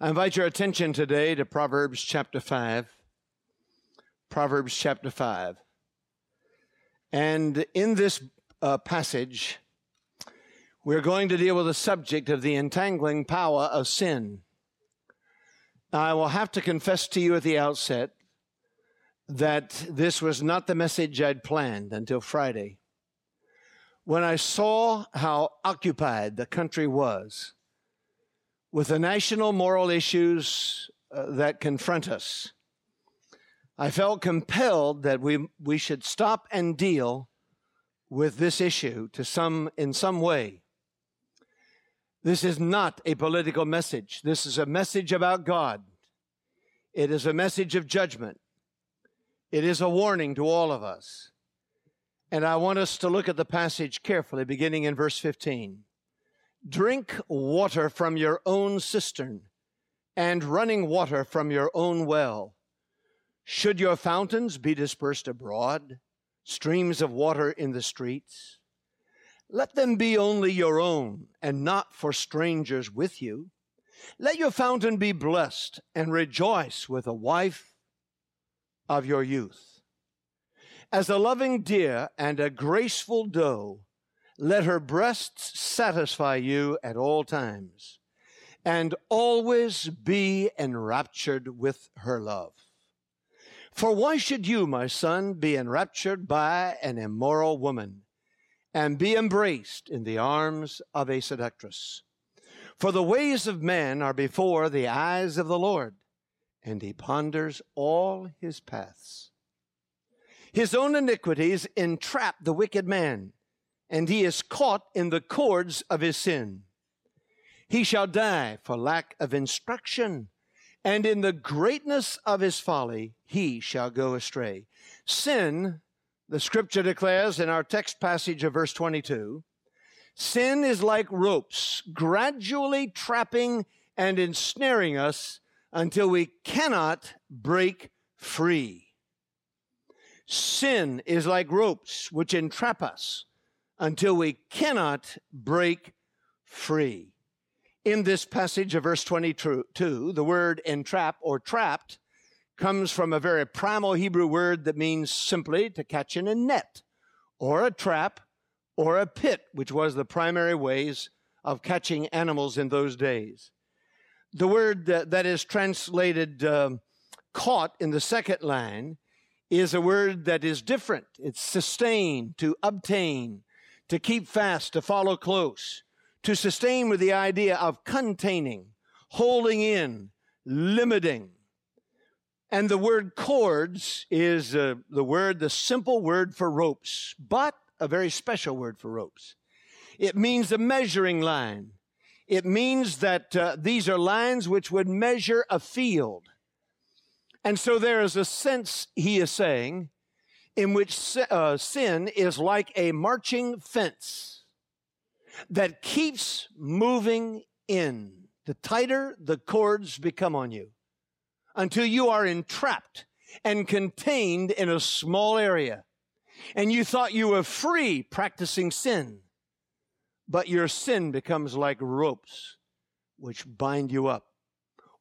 I invite your attention today to Proverbs chapter 5. Proverbs chapter 5. And in this uh, passage, we're going to deal with the subject of the entangling power of sin. I will have to confess to you at the outset that this was not the message I'd planned until Friday. When I saw how occupied the country was with the national moral issues uh, that confront us, I felt compelled that we, we should stop and deal with this issue to some, in some way. This is not a political message. This is a message about God. It is a message of judgment. It is a warning to all of us. And I want us to look at the passage carefully, beginning in verse 15. Drink water from your own cistern and running water from your own well. Should your fountains be dispersed abroad, streams of water in the streets? Let them be only your own and not for strangers with you. Let your fountain be blessed and rejoice with a wife of your youth. As a loving deer and a graceful doe, let her breasts satisfy you at all times and always be enraptured with her love. For why should you, my son, be enraptured by an immoral woman? and be embraced in the arms of a seductress. For the ways of man are before the eyes of the Lord, and he ponders all his paths. His own iniquities entrap the wicked man, and he is caught in the cords of his sin. He shall die for lack of instruction, and in the greatness of his folly he shall go astray. Sin the scripture declares in our text passage of verse 22 sin is like ropes, gradually trapping and ensnaring us until we cannot break free. Sin is like ropes which entrap us until we cannot break free. In this passage of verse 22, the word entrap or trapped comes from a very primal Hebrew word that means simply to catch in a net or a trap or a pit, which was the primary ways of catching animals in those days. The word that, is translated um, caught in the second line is a word that is different. It's sustain, to obtain, to keep fast, to follow close. To sustain with the idea of containing, holding in, limiting. And the word cords is uh, the word, the simple word for ropes, but a very special word for ropes. It means a measuring line. It means that uh, these are lines which would measure a field. And so there is a sense, he is saying, in which uh, sin is like a marching fence that keeps moving in. The tighter the cords become on you, until you are entrapped and contained in a small area. And you thought you were free practicing sin, but your sin becomes like ropes which bind you up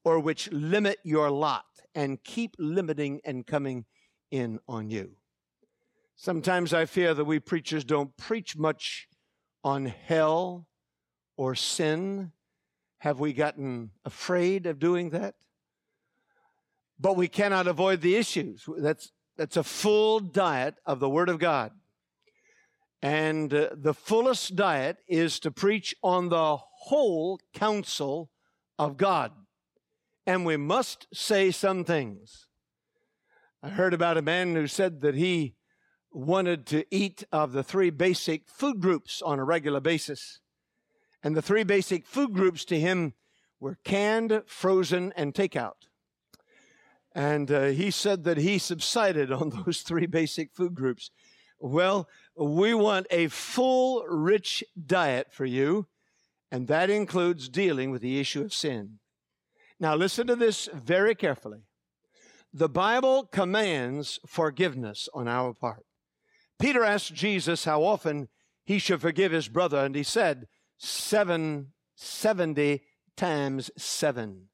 or which limit your lot and keep limiting and coming in on you. Sometimes I fear that we preachers don't preach much on hell or sin. Have we gotten afraid of doing that? but we cannot avoid the issues. That's, that's a full diet of the Word of God. And uh, the fullest diet is to preach on the whole counsel of God. And we must say some things. I heard about a man who said that he wanted to eat of the three basic food groups on a regular basis. And the three basic food groups to him were canned, frozen, and takeout. And uh, he said that he subsided on those three basic food groups. Well, we want a full, rich diet for you, and that includes dealing with the issue of sin. Now, listen to this very carefully. The Bible commands forgiveness on our part. Peter asked Jesus how often he should forgive his brother, and he said, seven, 70 times seven.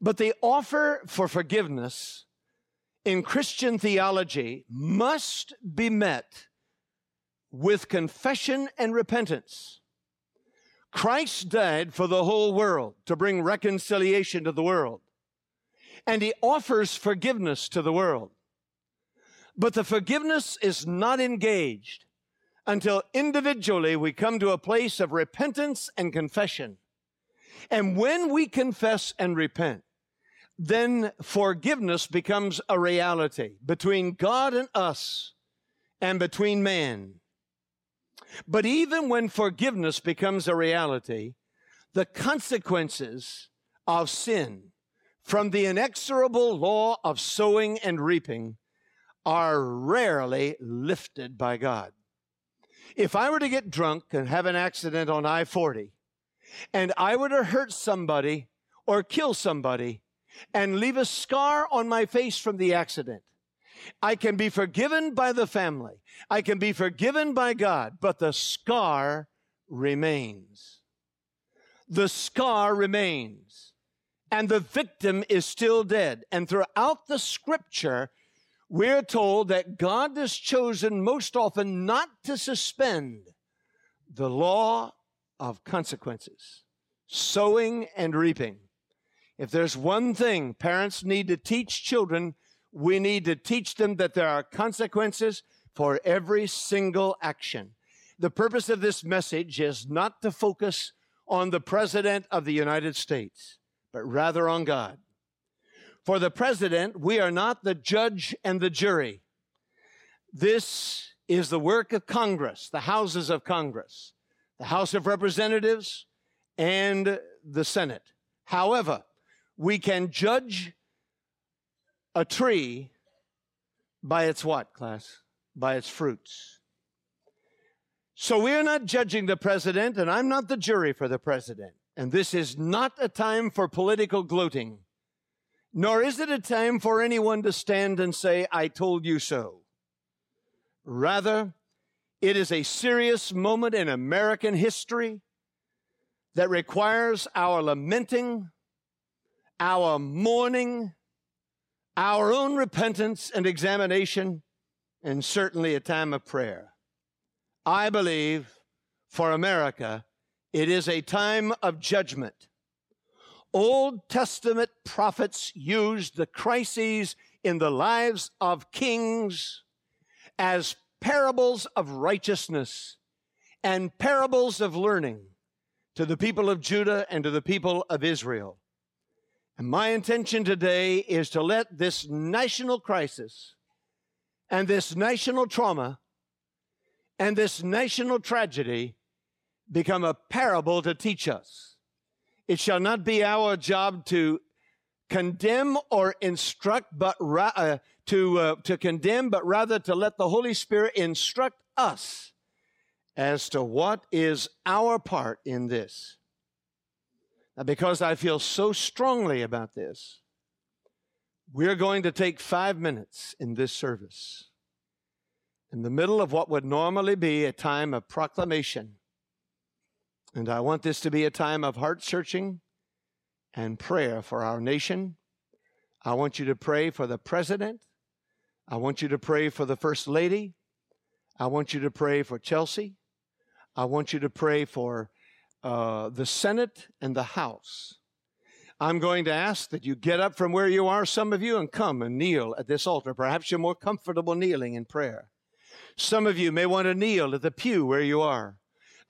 But the offer for forgiveness in Christian theology must be met with confession and repentance. Christ died for the whole world to bring reconciliation to the world. And he offers forgiveness to the world. But the forgiveness is not engaged until individually we come to a place of repentance and confession. And when we confess and repent, then forgiveness becomes a reality between God and us and between man. But even when forgiveness becomes a reality, the consequences of sin from the inexorable law of sowing and reaping are rarely lifted by God. If I were to get drunk and have an accident on I 40, and I were to hurt somebody or kill somebody and leave a scar on my face from the accident, I can be forgiven by the family. I can be forgiven by God, but the scar remains. The scar remains. And the victim is still dead. And throughout the scripture, we're told that God has chosen most often not to suspend the law of consequences, sowing and reaping. If there's one thing parents need to teach children, we need to teach them that there are consequences for every single action. The purpose of this message is not to focus on the President of the United States, but rather on God. For the President, we are not the judge and the jury. This is the work of Congress, the houses of Congress, the House of Representatives, and the Senate. However, we can judge a tree by its what, class? By its fruits. So we're not judging the president, and I'm not the jury for the president. And this is not a time for political gloating, nor is it a time for anyone to stand and say, I told you so. Rather, it is a serious moment in American history that requires our lamenting, our mourning, our own repentance and examination, and certainly a time of prayer. I believe for America, it is a time of judgment. Old Testament prophets used the crises in the lives of kings as parables of righteousness and parables of learning to the people of Judah and to the people of Israel. And my intention today is to let this national crisis and this national trauma and this national tragedy become a parable to teach us. It shall not be our job to condemn or instruct, but ra- uh, to uh, to condemn, but rather to let the Holy Spirit instruct us as to what is our part in this. Now, because I feel so strongly about this, we're going to take five minutes in this service, in the middle of what would normally be a time of proclamation. And I want this to be a time of heart searching and prayer for our nation. I want you to pray for the president. I want you to pray for the first lady. I want you to pray for Chelsea. I want you to pray for uh, the Senate and the House. I'm going to ask that you get up from where you are, some of you, and come and kneel at this altar. Perhaps you're more comfortable kneeling in prayer. Some of you may want to kneel at the pew where you are.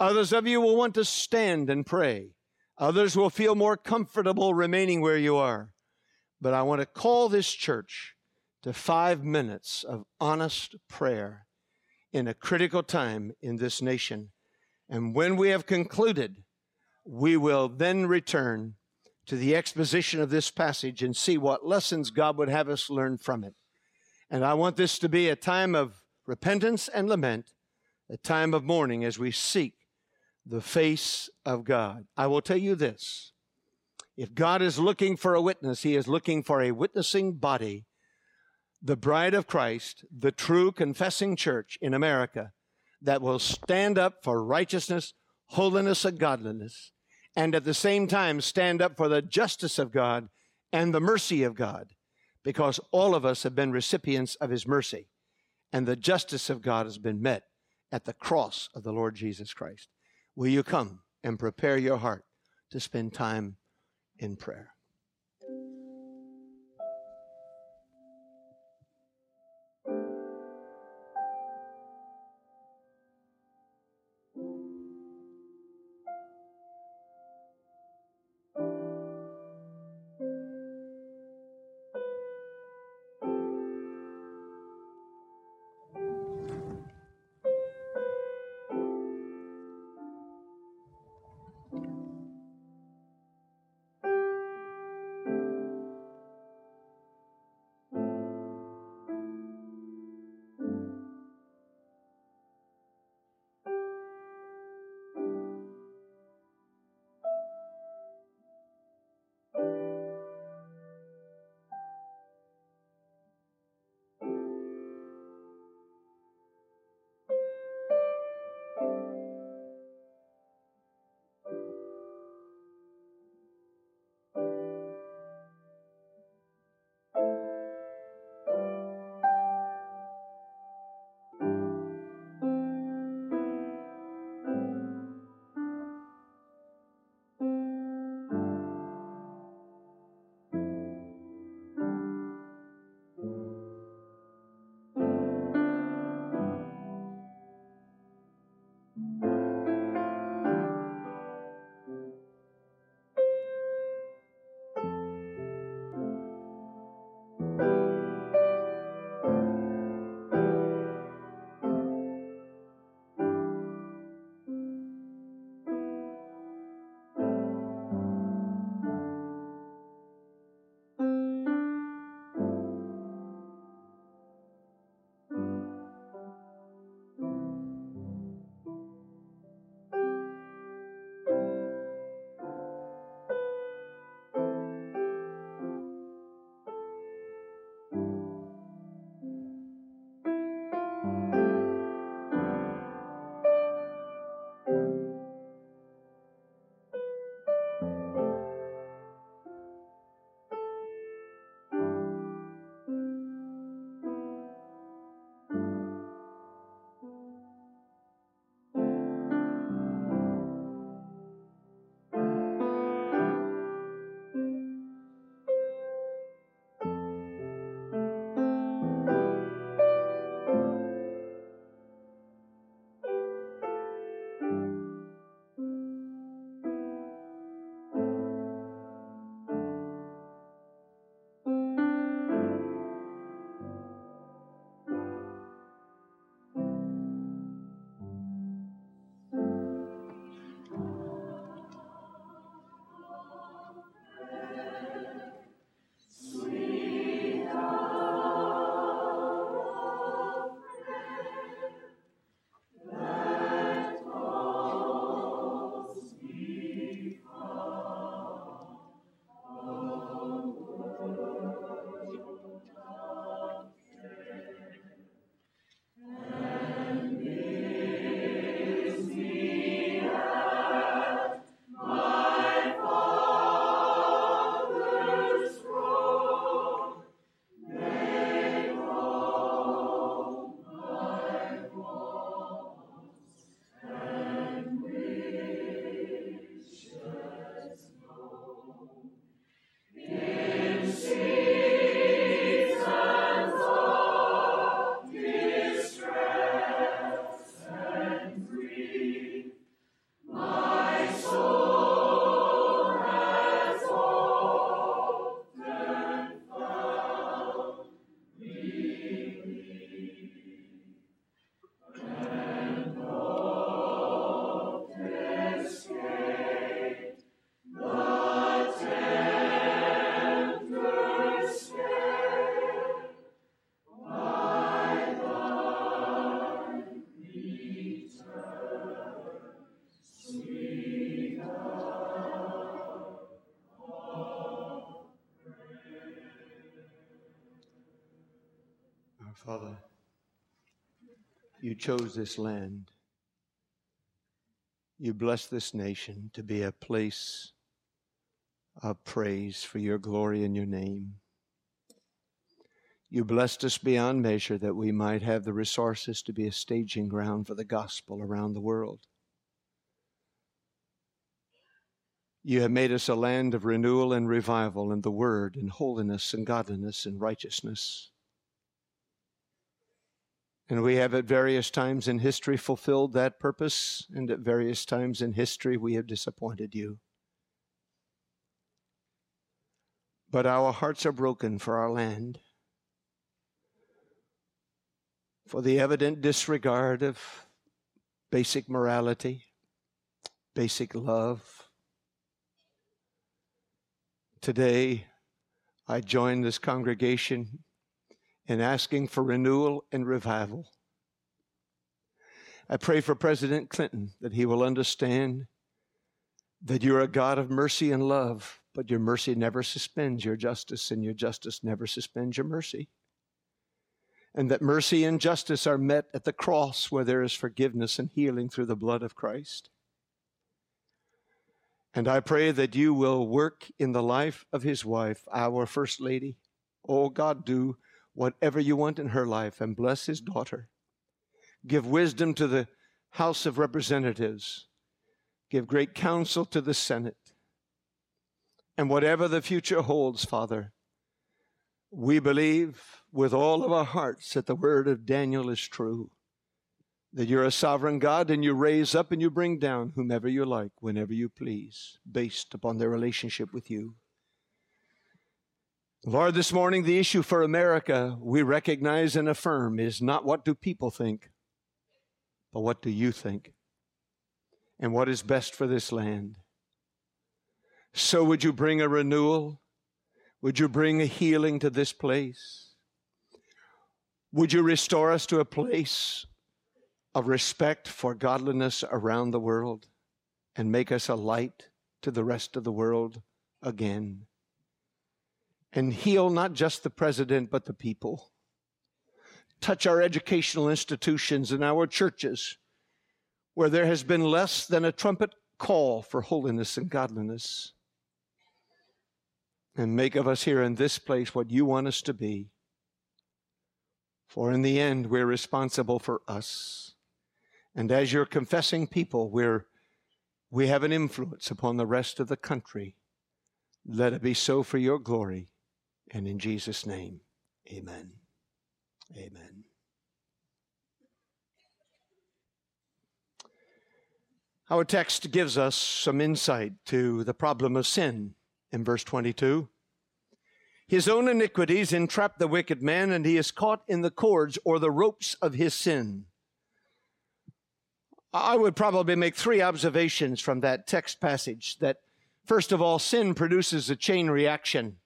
Others of you will want to stand and pray. Others will feel more comfortable remaining where you are. But I want to call this church to five minutes of honest prayer in a critical time in this nation. And when we have concluded, we will then return to the exposition of this passage and see what lessons God would have us learn from it. And I want this to be a time of repentance and lament, a time of mourning as we seek the face of God. I will tell you this. If God is looking for a witness, He is looking for a witnessing body, the bride of Christ, the true confessing church in America that will stand up for righteousness, holiness, and godliness, and at the same time stand up for the justice of God and the mercy of God, because all of us have been recipients of His mercy, and the justice of God has been met at the cross of the Lord Jesus Christ. Will you come and prepare your heart to spend time in prayer? Father, you chose this land. You blessed this nation to be a place of praise for your glory and your name. You blessed us beyond measure that we might have the resources to be a staging ground for the gospel around the world. You have made us a land of renewal and revival and the word and holiness and godliness and righteousness. And we have at various times in history fulfilled that purpose, and at various times in history we have disappointed you. But our hearts are broken for our land for the evident disregard of basic morality, basic love. Today, I join this congregation in asking for renewal and revival. I pray for President Clinton that he will understand that you're a God of mercy and love, but your mercy never suspends your justice, and your justice never suspends your mercy and that mercy and justice are met at the cross where there is forgiveness and healing through the blood of Christ. And I pray that you will work in the life of his wife, our First Lady. Oh God, do whatever you want in her life and bless his mm-hmm. daughter. Give wisdom to the House of Representatives. Give great counsel to the Senate. And whatever the future holds, Father, we believe with all of our hearts that the word of Daniel is true. That you're a sovereign God and you raise up and you bring down whomever you like, whenever you please, based upon their relationship with you. Lord, this morning, the issue for America we recognize and affirm is not what do people think, but what do you think? And what is best for this land? So, would you bring a renewal? Would you bring a healing to this place? Would you restore us to a place of respect for godliness around the world and make us a light to the rest of the world again? And heal not just the president, but the people. Touch our educational institutions and our churches where there has been less than a trumpet call for holiness and godliness. And make of us here in this place what you want us to be for in the end, we're responsible for us. And as your confessing people, we're, we have an influence upon the rest of the country. Let it be so for your glory. And in Jesus' name, amen. Amen. Our text gives us some insight to the problem of sin in verse 22. His own iniquities entrap the wicked man, and he is caught in the cords or the ropes of his sin. I would probably make three observations from that text passage that, first of all, sin produces a chain reaction.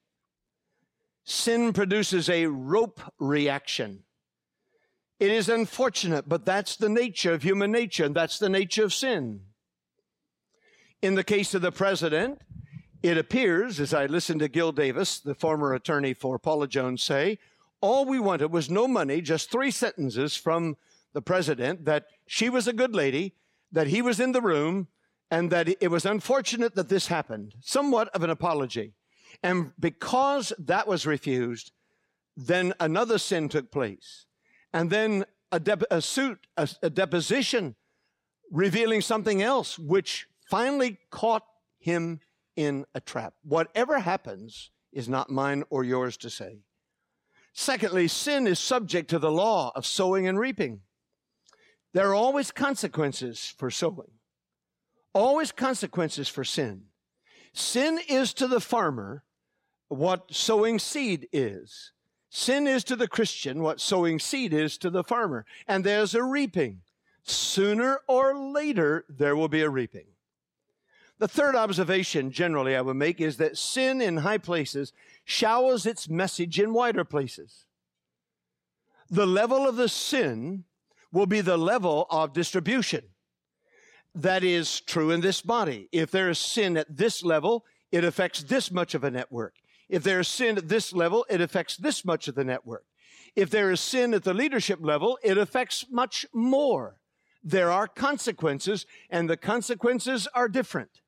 Sin produces a rope reaction. It is unfortunate, but that's the nature of human nature, and that's the nature of sin. In the case of the president, it appears, as I listened to Gil Davis, the former attorney for Paula Jones, say, all we wanted was no money, just three sentences from the president that she was a good lady, that he was in the room, and that it was unfortunate that this happened. Somewhat of an apology. And because that was refused, then another sin took place. And then a, a suit, a, a deposition revealing something else, which finally caught him in a trap. Whatever happens is not mine or yours to say. Secondly, sin is subject to the law of sowing and reaping. There are always consequences for sowing, always consequences for sin. Sin is to the farmer what sowing seed is. Sin is to the Christian what sowing seed is to the farmer. And there's a reaping. Sooner or later, there will be a reaping. The third observation, generally, I would make is that sin in high places showers its message in wider places. The level of the sin will be the level of distribution. That is true in this body. If there is sin at this level, it affects this much of a network. If there is sin at this level, it affects this much of the network. If there is sin at the leadership level, it affects much more. There are consequences, and the consequences are different.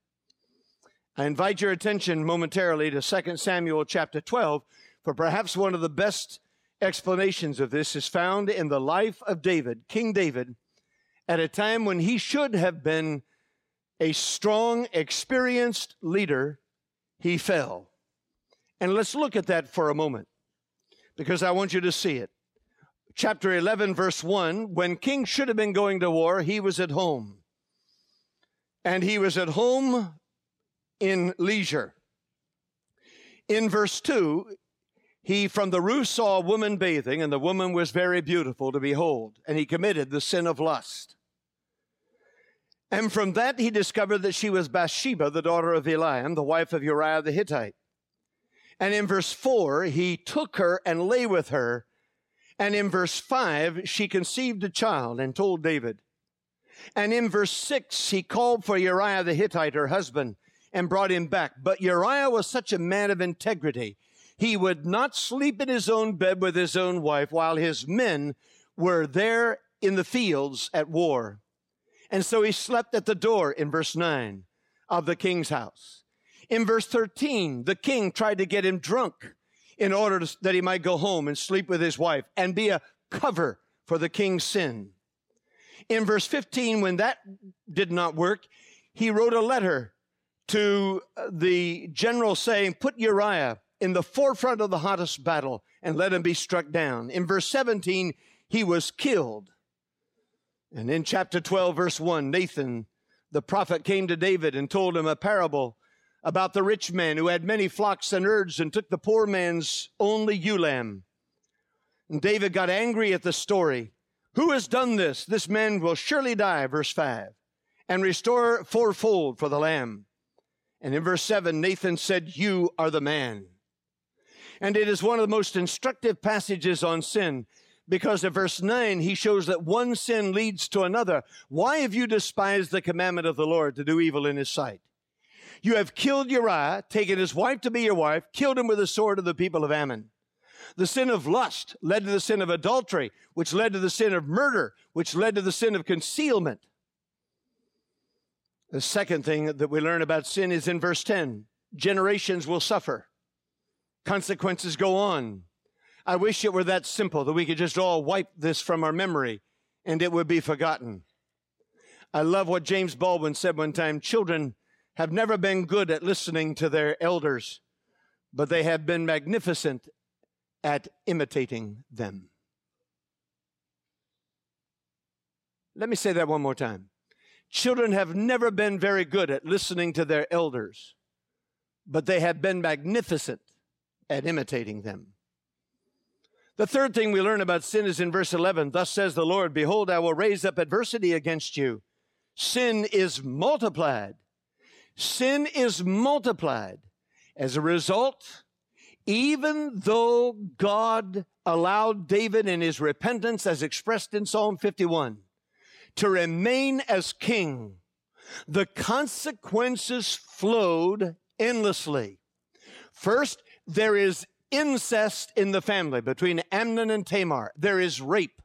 I invite your attention momentarily to 2 Samuel chapter 12, for perhaps one of the best explanations of this is found in the life of David, King David, at a time when he should have been a strong, experienced leader, he fell. And let's look at that for a moment because I want you to see it. Chapter 11, verse 1 when King should have been going to war, he was at home. And he was at home in leisure. In verse 2, he from the roof saw a woman bathing, and the woman was very beautiful to behold, and he committed the sin of lust. And from that he discovered that she was Bathsheba, the daughter of Eliam, the wife of Uriah the Hittite. And in verse 4, he took her and lay with her. And in verse 5, she conceived a child and told David. And in verse 6, he called for Uriah the Hittite, her husband, and brought him back. But Uriah was such a man of integrity. He would not sleep in his own bed with his own wife while his men were there in the fields at war. And so he slept at the door in verse 9 of the king's house. In verse 13, the king tried to get him drunk in order to, that he might go home and sleep with his wife and be a cover for the king's sin. In verse 15, when that did not work, he wrote a letter to uh, the general saying, Put Uriah in the forefront of the hottest battle and let him be struck down. In verse 17, he was killed. And in chapter 12, verse 1, Nathan, the prophet, came to David and told him a parable about the rich man who had many flocks and herds and took the poor man's only ewe lamb. And David got angry at the story. Who has done this? This man will surely die, verse 5, and restore fourfold for the lamb. And in verse 7, Nathan said, You are the man. And it is one of the most instructive passages on sin because in verse 9, he shows that one sin leads to another. Why have you despised the commandment of the Lord to do evil in his sight? You have killed Uriah, taken his wife to be your wife, killed him with the sword of the people of Ammon. The sin of lust led to the sin of adultery, which led to the sin of murder, which led to the sin of concealment. The second thing that we learn about sin is in verse 10 generations will suffer, consequences go on. I wish it were that simple that we could just all wipe this from our memory and it would be forgotten. I love what James Baldwin said one time children have never been good at listening to their elders, but they have been magnificent at imitating them. Let me say that one more time. Children have never been very good at listening to their elders, but they have been magnificent at imitating them. The third thing we learn about sin is in verse 11. Thus says the Lord, Behold, I will raise up adversity against you. Sin is multiplied sin is multiplied. As a result, even though God allowed David in his repentance, as expressed in Psalm 51, to remain as king, the consequences flowed endlessly. First, there is incest in the family between Amnon and Tamar. There is rape.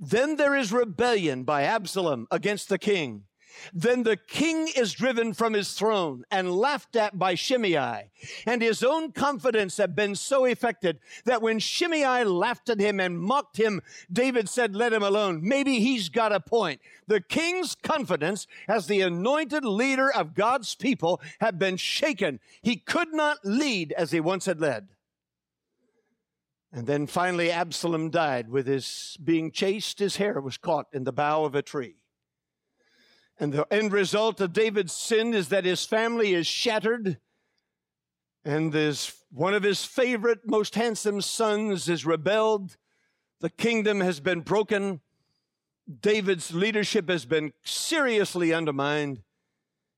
Then there is rebellion by Absalom against the king. Then the king is driven from his throne and laughed at by Shimei. And his own confidence had been so affected that when Shimei laughed at him and mocked him, David said, Let him alone. Maybe he's got a point. The king's confidence as the anointed leader of God's people had been shaken. He could not lead as he once had led. And then finally, Absalom died with his being chased. His hair was caught in the bough of a tree. And the end result of David's sin is that his family is shattered. And his, one of his favorite, most handsome sons is rebelled. The kingdom has been broken. David's leadership has been seriously undermined.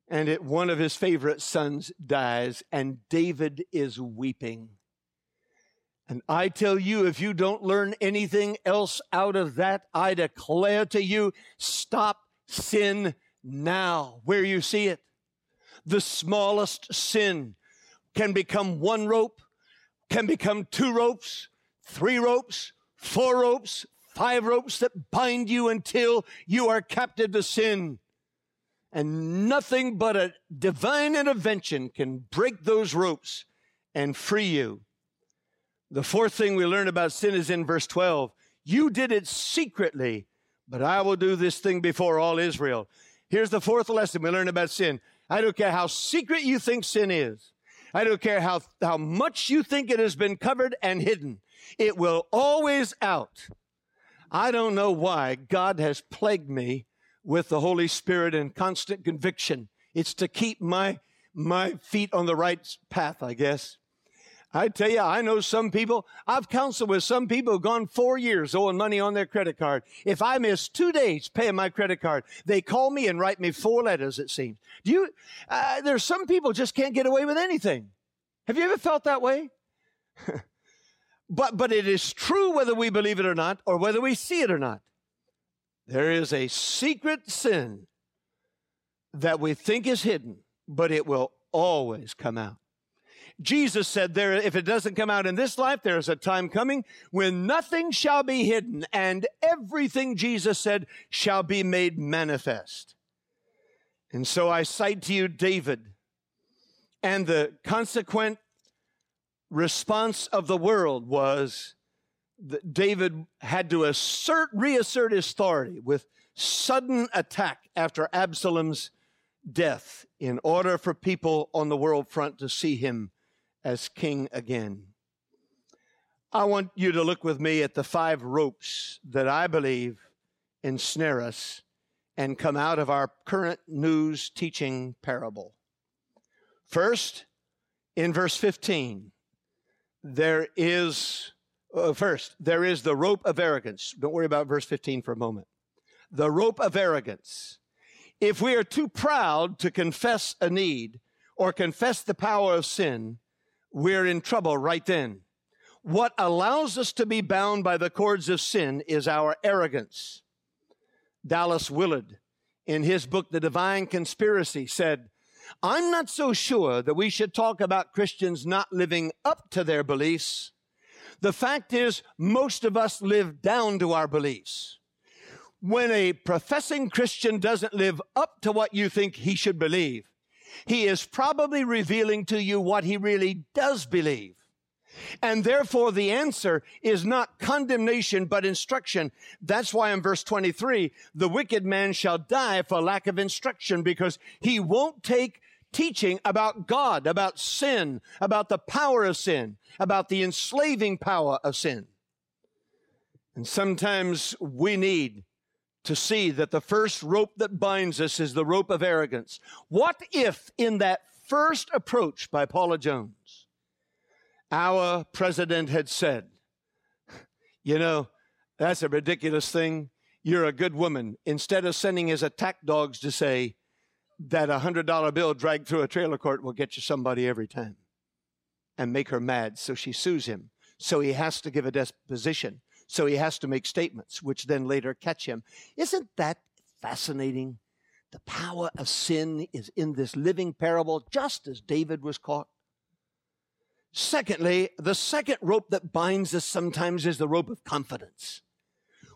And it, one of his favorite sons dies, and David is weeping. And I tell you, if you don't learn anything else out of that, I declare to you, stop sin now where you see it. The smallest sin can become one rope, can become two ropes, three ropes, four ropes, five ropes that bind you until you are captive to sin. And nothing but a divine intervention can break those ropes and free you. The fourth thing we learn about sin is in verse 12. You did it secretly, but I will do this thing before all Israel. Here's the fourth lesson we learn about sin. I don't care how secret you think sin is. I don't care how, how much you think it has been covered and hidden. It will always out. I don't know why God has plagued me with the Holy Spirit and constant conviction. It's to keep my, my feet on the right path, I guess. I tell you, I know some people, I've counseled with some people who've gone four years owing money on their credit card. If I miss two days paying my credit card, they call me and write me four letters, it seems. Do you, uh, there's some people just can't get away with anything. Have you ever felt that way? but, but it is true whether we believe it or not, or whether we see it or not. There is a secret sin that we think is hidden, but it will always come out. Jesus said there, if it doesn't come out in this life, there is a time coming when nothing shall be hidden and everything Jesus said shall be made manifest. And so I cite to you David and the consequent response of the world was that David had to assert, reassert his authority with sudden attack after Absalom's death in order for people on the world front to see him as king again. I want you to look with me at the five ropes that I believe ensnare us and come out of our current news teaching parable. First, in verse 15, there is, uh, first, there is the rope of arrogance. Don't worry about verse 15 for a moment. The rope of arrogance. If we are too proud to confess a need or confess the power of sin, we're in trouble right then. What allows us to be bound by the cords of sin is our arrogance. Dallas Willard, in his book, The Divine Conspiracy, said, I'm not so sure that we should talk about Christians not living up to their beliefs. The fact is, most of us live down to our beliefs. When a professing Christian doesn't live up to what you think he should believe, he is probably revealing to you what he really does believe. And therefore, the answer is not condemnation, but instruction. That's why in verse 23, the wicked man shall die for lack of instruction because he won't take teaching about God, about sin, about the power of sin, about the enslaving power of sin. And sometimes we need to see that the first rope that binds us is the rope of arrogance. What if in that first approach by Paula Jones, our president had said, you know, that's a ridiculous thing. You're a good woman. Instead of sending his attack dogs to say that a hundred dollar bill dragged through a trailer court will get you somebody every time and make her mad. So she sues him. So he has to give a disposition. So he has to make statements, which then later catch him. Isn't that fascinating? The power of sin is in this living parable, just as David was caught. Secondly, the second rope that binds us sometimes is the rope of confidence.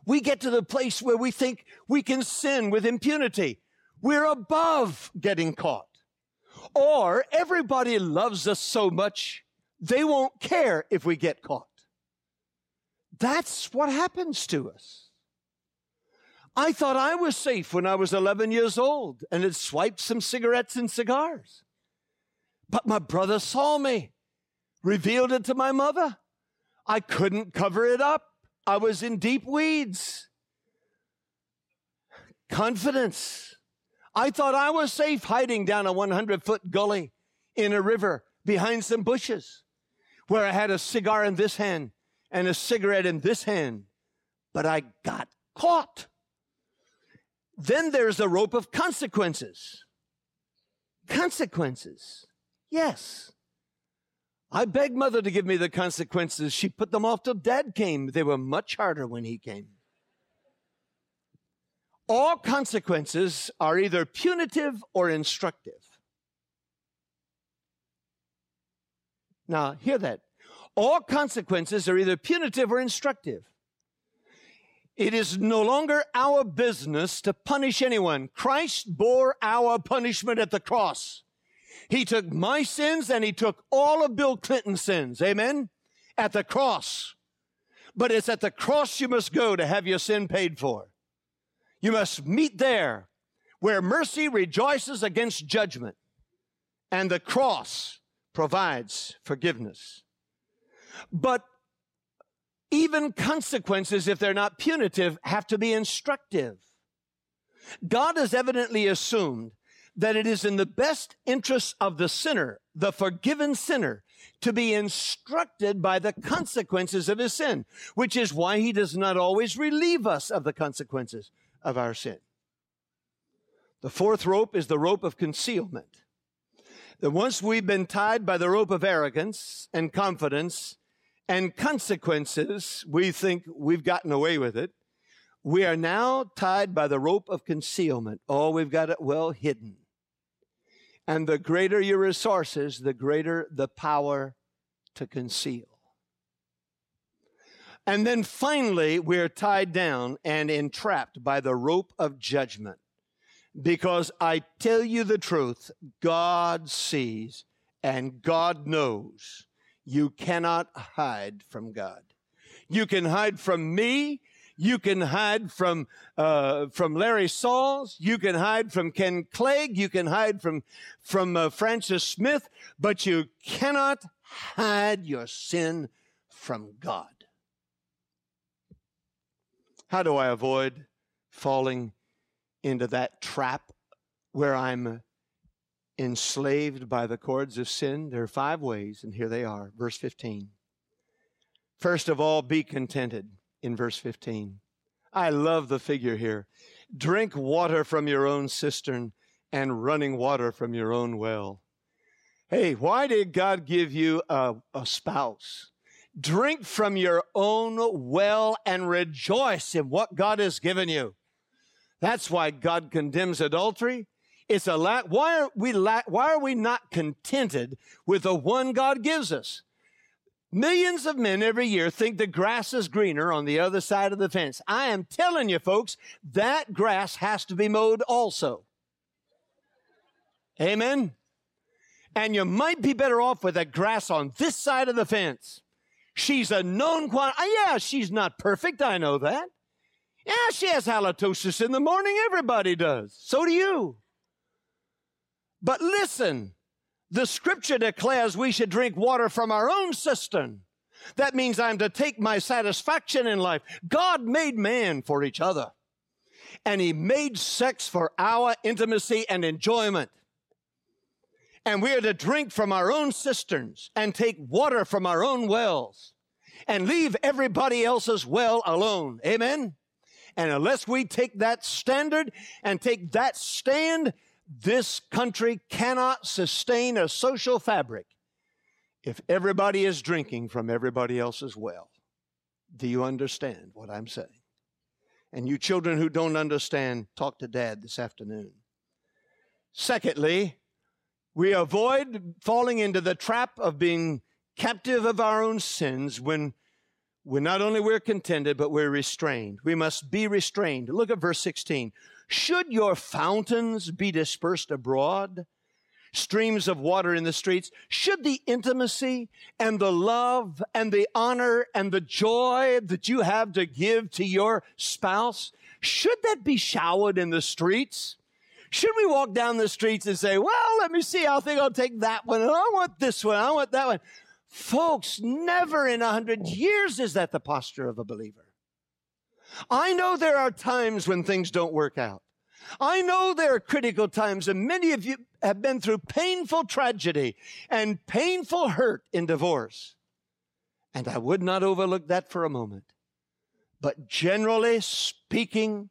We get to the place where we think we can sin with impunity. We're above getting caught. Or everybody loves us so much, they won't care if we get caught. That's what happens to us. I thought I was safe when I was 11 years old and had swiped some cigarettes and cigars. But my brother saw me, revealed it to my mother. I couldn't cover it up. I was in deep weeds. Confidence. I thought I was safe hiding down a 100 foot gully in a river behind some bushes where I had a cigar in this hand and a cigarette in this hand, but I got caught. Then there's the rope of consequences. Consequences. Yes. I begged mother to give me the consequences. She put them off till dad came. They were much harder when he came. All consequences are either punitive or instructive. Now, hear that all consequences are either punitive or instructive. It is no longer our business to punish anyone. Christ bore our punishment at the cross. He took my sins and he took all of Bill Clinton's sins. Amen? At the cross. But it's at the cross you must go to have your sin paid for. You must meet there where mercy rejoices against judgment and the cross provides forgiveness. But even consequences, if they're not punitive, have to be instructive. God has evidently assumed that it is in the best interest of the sinner, the forgiven sinner, to be instructed by the consequences of his sin, which is why he does not always relieve us of the consequences of our sin. The fourth rope is the rope of concealment. That once we've been tied by the rope of arrogance and confidence and consequences, we think we've gotten away with it. We are now tied by the rope of concealment. Oh, we've got it well hidden. And the greater your resources, the greater the power to conceal. And then finally, we're tied down and entrapped by the rope of judgment. Because I tell you the truth, God sees and God knows. You cannot hide from God. You can hide from me. You can hide from uh, from Larry Sauls. You can hide from Ken Clegg. You can hide from from uh, Francis Smith, but you cannot hide your sin from God. How do I avoid falling into that trap where I'm enslaved by the cords of sin? There are five ways, and here they are. Verse 15. First of all, be contented in verse 15. I love the figure here. Drink water from your own cistern and running water from your own well. Hey, why did God give you a, a spouse? Drink from your own well and rejoice in what God has given you. That's why God condemns adultery. It's a lack. Why are we Why are we not contented with the one God gives us? Millions of men every year think the grass is greener on the other side of the fence. I am telling you, folks, that grass has to be mowed also. Amen. And you might be better off with the grass on this side of the fence. She's a known quantity. Ah, yeah, she's not perfect. I know that. Yeah, she has halitosis in the morning. Everybody does. So do you. But listen, the scripture declares we should drink water from our own cistern. That means I'm to take my satisfaction in life. God made man for each other. And he made sex for our intimacy and enjoyment. And we are to drink from our own cisterns and take water from our own wells and leave everybody else's well alone. Amen? And unless we take that standard and take that stand, this country cannot sustain a social fabric if everybody is drinking from everybody else's well. Do you understand what I'm saying? And you children who don't understand, talk to dad this afternoon. Secondly, we avoid falling into the trap of being captive of our own sins when we not only we're contented, but we're restrained. We must be restrained. Look at verse 16. Should your fountains be dispersed abroad, streams of water in the streets, should the intimacy and the love and the honor and the joy that you have to give to your spouse, should that be showered in the streets? Should we walk down the streets and say, well, let me see, I think I'll take that one, and I want this one, I want that one. Folks, never in a hundred years is that the posture of a believer. I know there are times when things don't work out. I know there are critical times, and many of you have been through painful tragedy and painful hurt in divorce. And I would not overlook that for a moment. But generally speaking,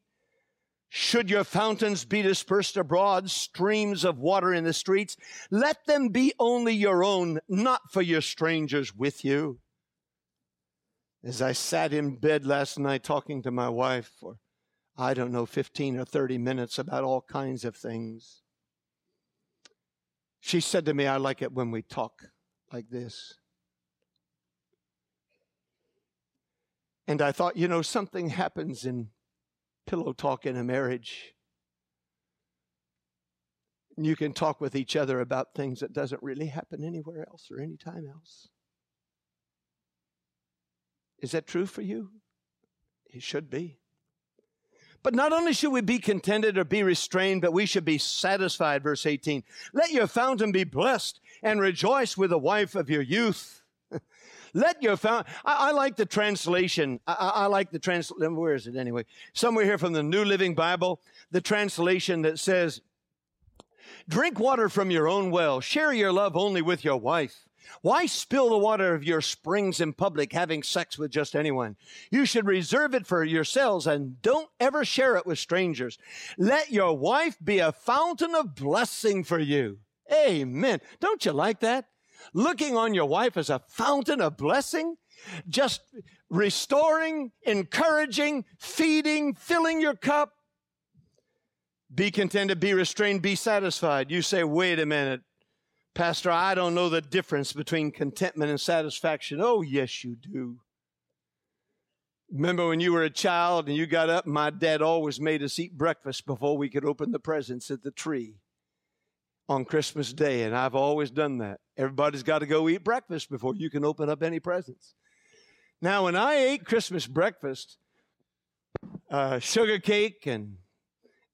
should your fountains be dispersed abroad, streams of water in the streets, let them be only your own, not for your strangers with you. As I sat in bed last night talking to my wife for, I don't know, 15 or 30 minutes about all kinds of things, she said to me, I like it when we talk like this. And I thought, you know, something happens in pillow talk in a marriage. You can talk with each other about things that doesn't really happen anywhere else or anytime else. Is that true for you? It should be. But not only should we be contented or be restrained, but we should be satisfied. Verse 18. Let your fountain be blessed and rejoice with the wife of your youth. Let your. I, I, like the translation. I, I like the translation. Where is it anyway? Somewhere here from the New Living Bible, the translation that says, Drink water from your own well. Share your love only with your wife. Why spill the water of your springs in public having sex with just anyone? You should reserve it for yourselves and don't ever share it with strangers. Let your wife be a fountain of blessing for you. Amen. Don't you like that? Looking on your wife as a fountain of blessing? Just restoring, encouraging, feeding, filling your cup. Be contented, be restrained, be satisfied. You say, wait a minute. Pastor, I don't know the difference between contentment and satisfaction. Oh, yes, you do. Remember when you were a child and you got up, my dad always made us eat breakfast before we could open the presents at the tree on Christmas Day, and I've always done that. Everybody's got to go eat breakfast before you can open up any presents. Now, when I ate Christmas breakfast, uh, sugar cake and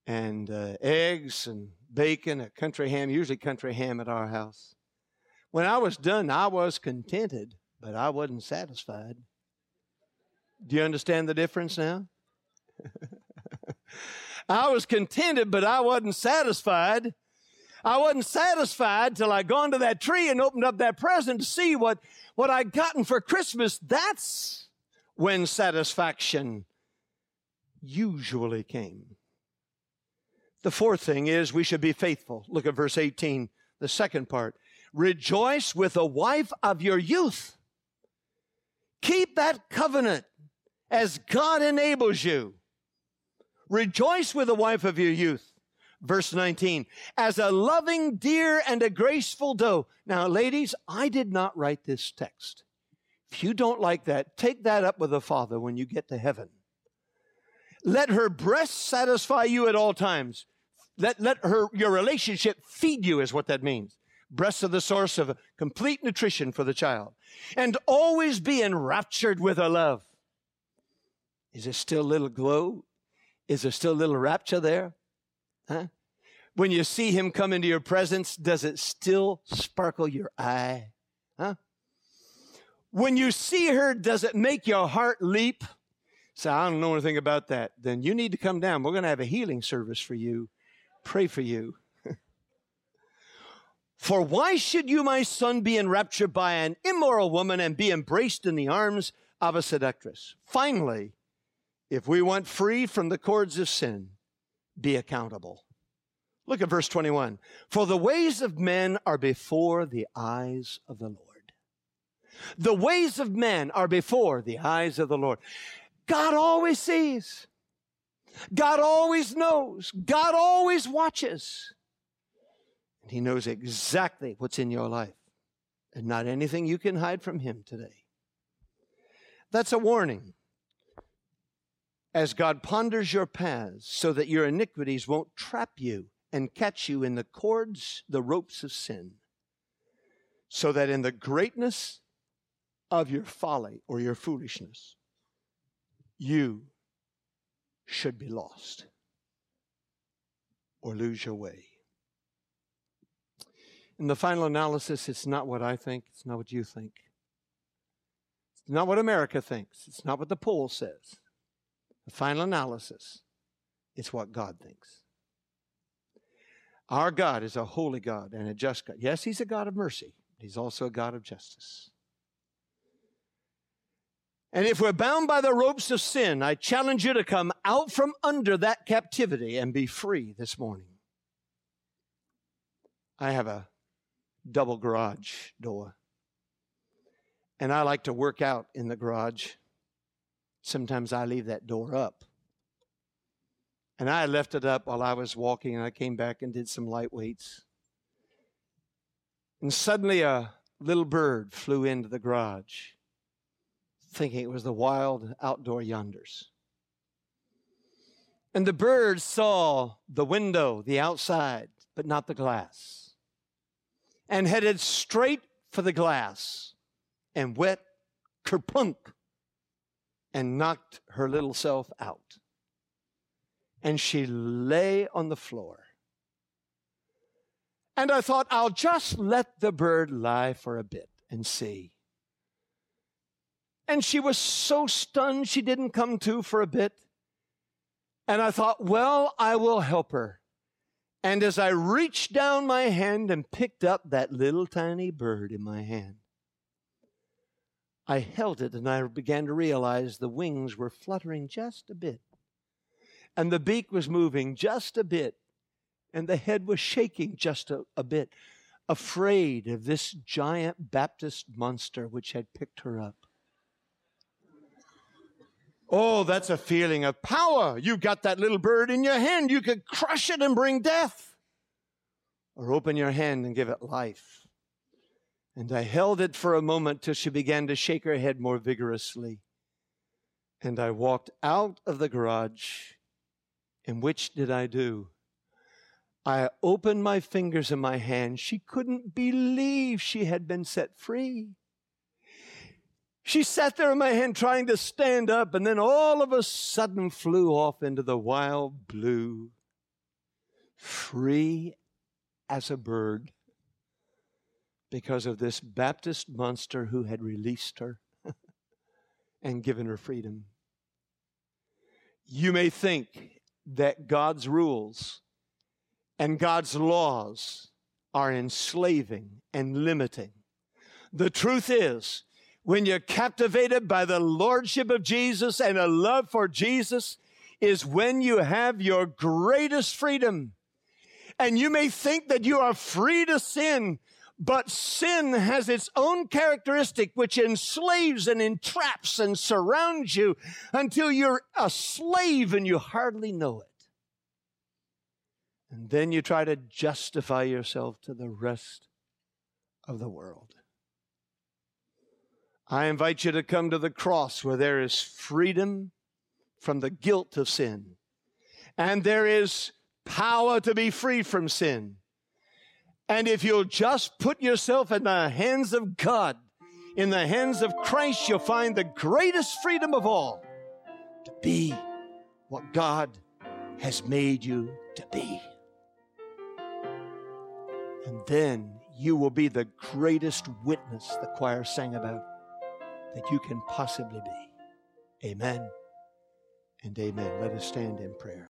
and uh, eggs and bacon, a country ham, usually country ham at our house. When I was done, I was contented, but I wasn't satisfied. Do you understand the difference now? I was contented, but I wasn't satisfied. I wasn't satisfied till I'd gone to that tree and opened up that present to see what, what I'd gotten for Christmas. That's when satisfaction usually came. The fourth thing is we should be faithful. Look at verse 18, the second part. Rejoice with the wife of your youth. Keep that covenant as God enables you. Rejoice with the wife of your youth. Verse 19, as a loving deer and a graceful doe. Now, ladies, I did not write this text. If you don't like that, take that up with the Father when you get to heaven. Let her breast satisfy you at all times. Let, let her, your relationship feed you is what that means. Breasts are the source of complete nutrition for the child. And always be enraptured with her love. Is there still a little glow? Is there still a little rapture there? Huh? When you see him come into your presence, does it still sparkle your eye? Huh? When you see her, does it make your heart leap? Say, I don't know anything about that. Then you need to come down. We're going to have a healing service for you pray for you. For why should you, my son, be enraptured by an immoral woman and be embraced in the arms of a seductress? Finally, if we want free from the cords of sin, be accountable. Look at verse 21. For the ways of men are before the eyes of the Lord. The ways of men are before the eyes of the Lord. God always sees. God always knows. God always watches. And He knows exactly what's in your life and not anything you can hide from Him today. That's a warning. As God ponders your paths so that your iniquities won't trap you and catch you in the cords, the ropes of sin, so that in the greatness of your folly or your foolishness, you should be lost or lose your way. In the final analysis, it's not what I think, it's not what you think. It's not what America thinks, it's not what the poll says. The final analysis, it's what God thinks. Our God is a holy God and a just God. Yes, He's a God of mercy, He's also a God of justice. And if we're bound by the ropes of sin, I challenge you to come out from under that captivity and be free this morning. I have a double garage door. And I like to work out in the garage. Sometimes I leave that door up. And I left it up while I was walking, and I came back and did some light weights. And suddenly a little bird flew into the garage thinking it was the wild outdoor yonders. And the bird saw the window, the outside, but not the glass, and headed straight for the glass and wet kerplunk and knocked her little self out. And she lay on the floor. And I thought, I'll just let the bird lie for a bit and see. And she was so stunned she didn't come to for a bit. And I thought, well, I will help her. And as I reached down my hand and picked up that little tiny bird in my hand, I held it and I began to realize the wings were fluttering just a bit. And the beak was moving just a bit. And the head was shaking just a, a bit, afraid of this giant Baptist monster which had picked her up. Oh, that's a feeling of power. You've got that little bird in your hand. You could crush it and bring death. Or open your hand and give it life. And I held it for a moment till she began to shake her head more vigorously. And I walked out of the garage. And which did I do? I opened my fingers in my hand. She couldn't believe she had been set free. She sat there in my hand trying to stand up, and then all of a sudden flew off into the wild blue, free as a bird because of this Baptist monster who had released her and given her freedom. You may think that God's rules and God's laws are enslaving and limiting. The truth is, when you're captivated by the lordship of Jesus and a love for Jesus, is when you have your greatest freedom. And you may think that you are free to sin, but sin has its own characteristic which enslaves and entraps and surrounds you until you're a slave and you hardly know it. And then you try to justify yourself to the rest of the world. I invite you to come to the cross where there is freedom from the guilt of sin. And there is power to be free from sin. And if you'll just put yourself in the hands of God, in the hands of Christ, you'll find the greatest freedom of all to be what God has made you to be. And then you will be the greatest witness the choir sang about that you can possibly be. Amen and amen. Let us stand in prayer.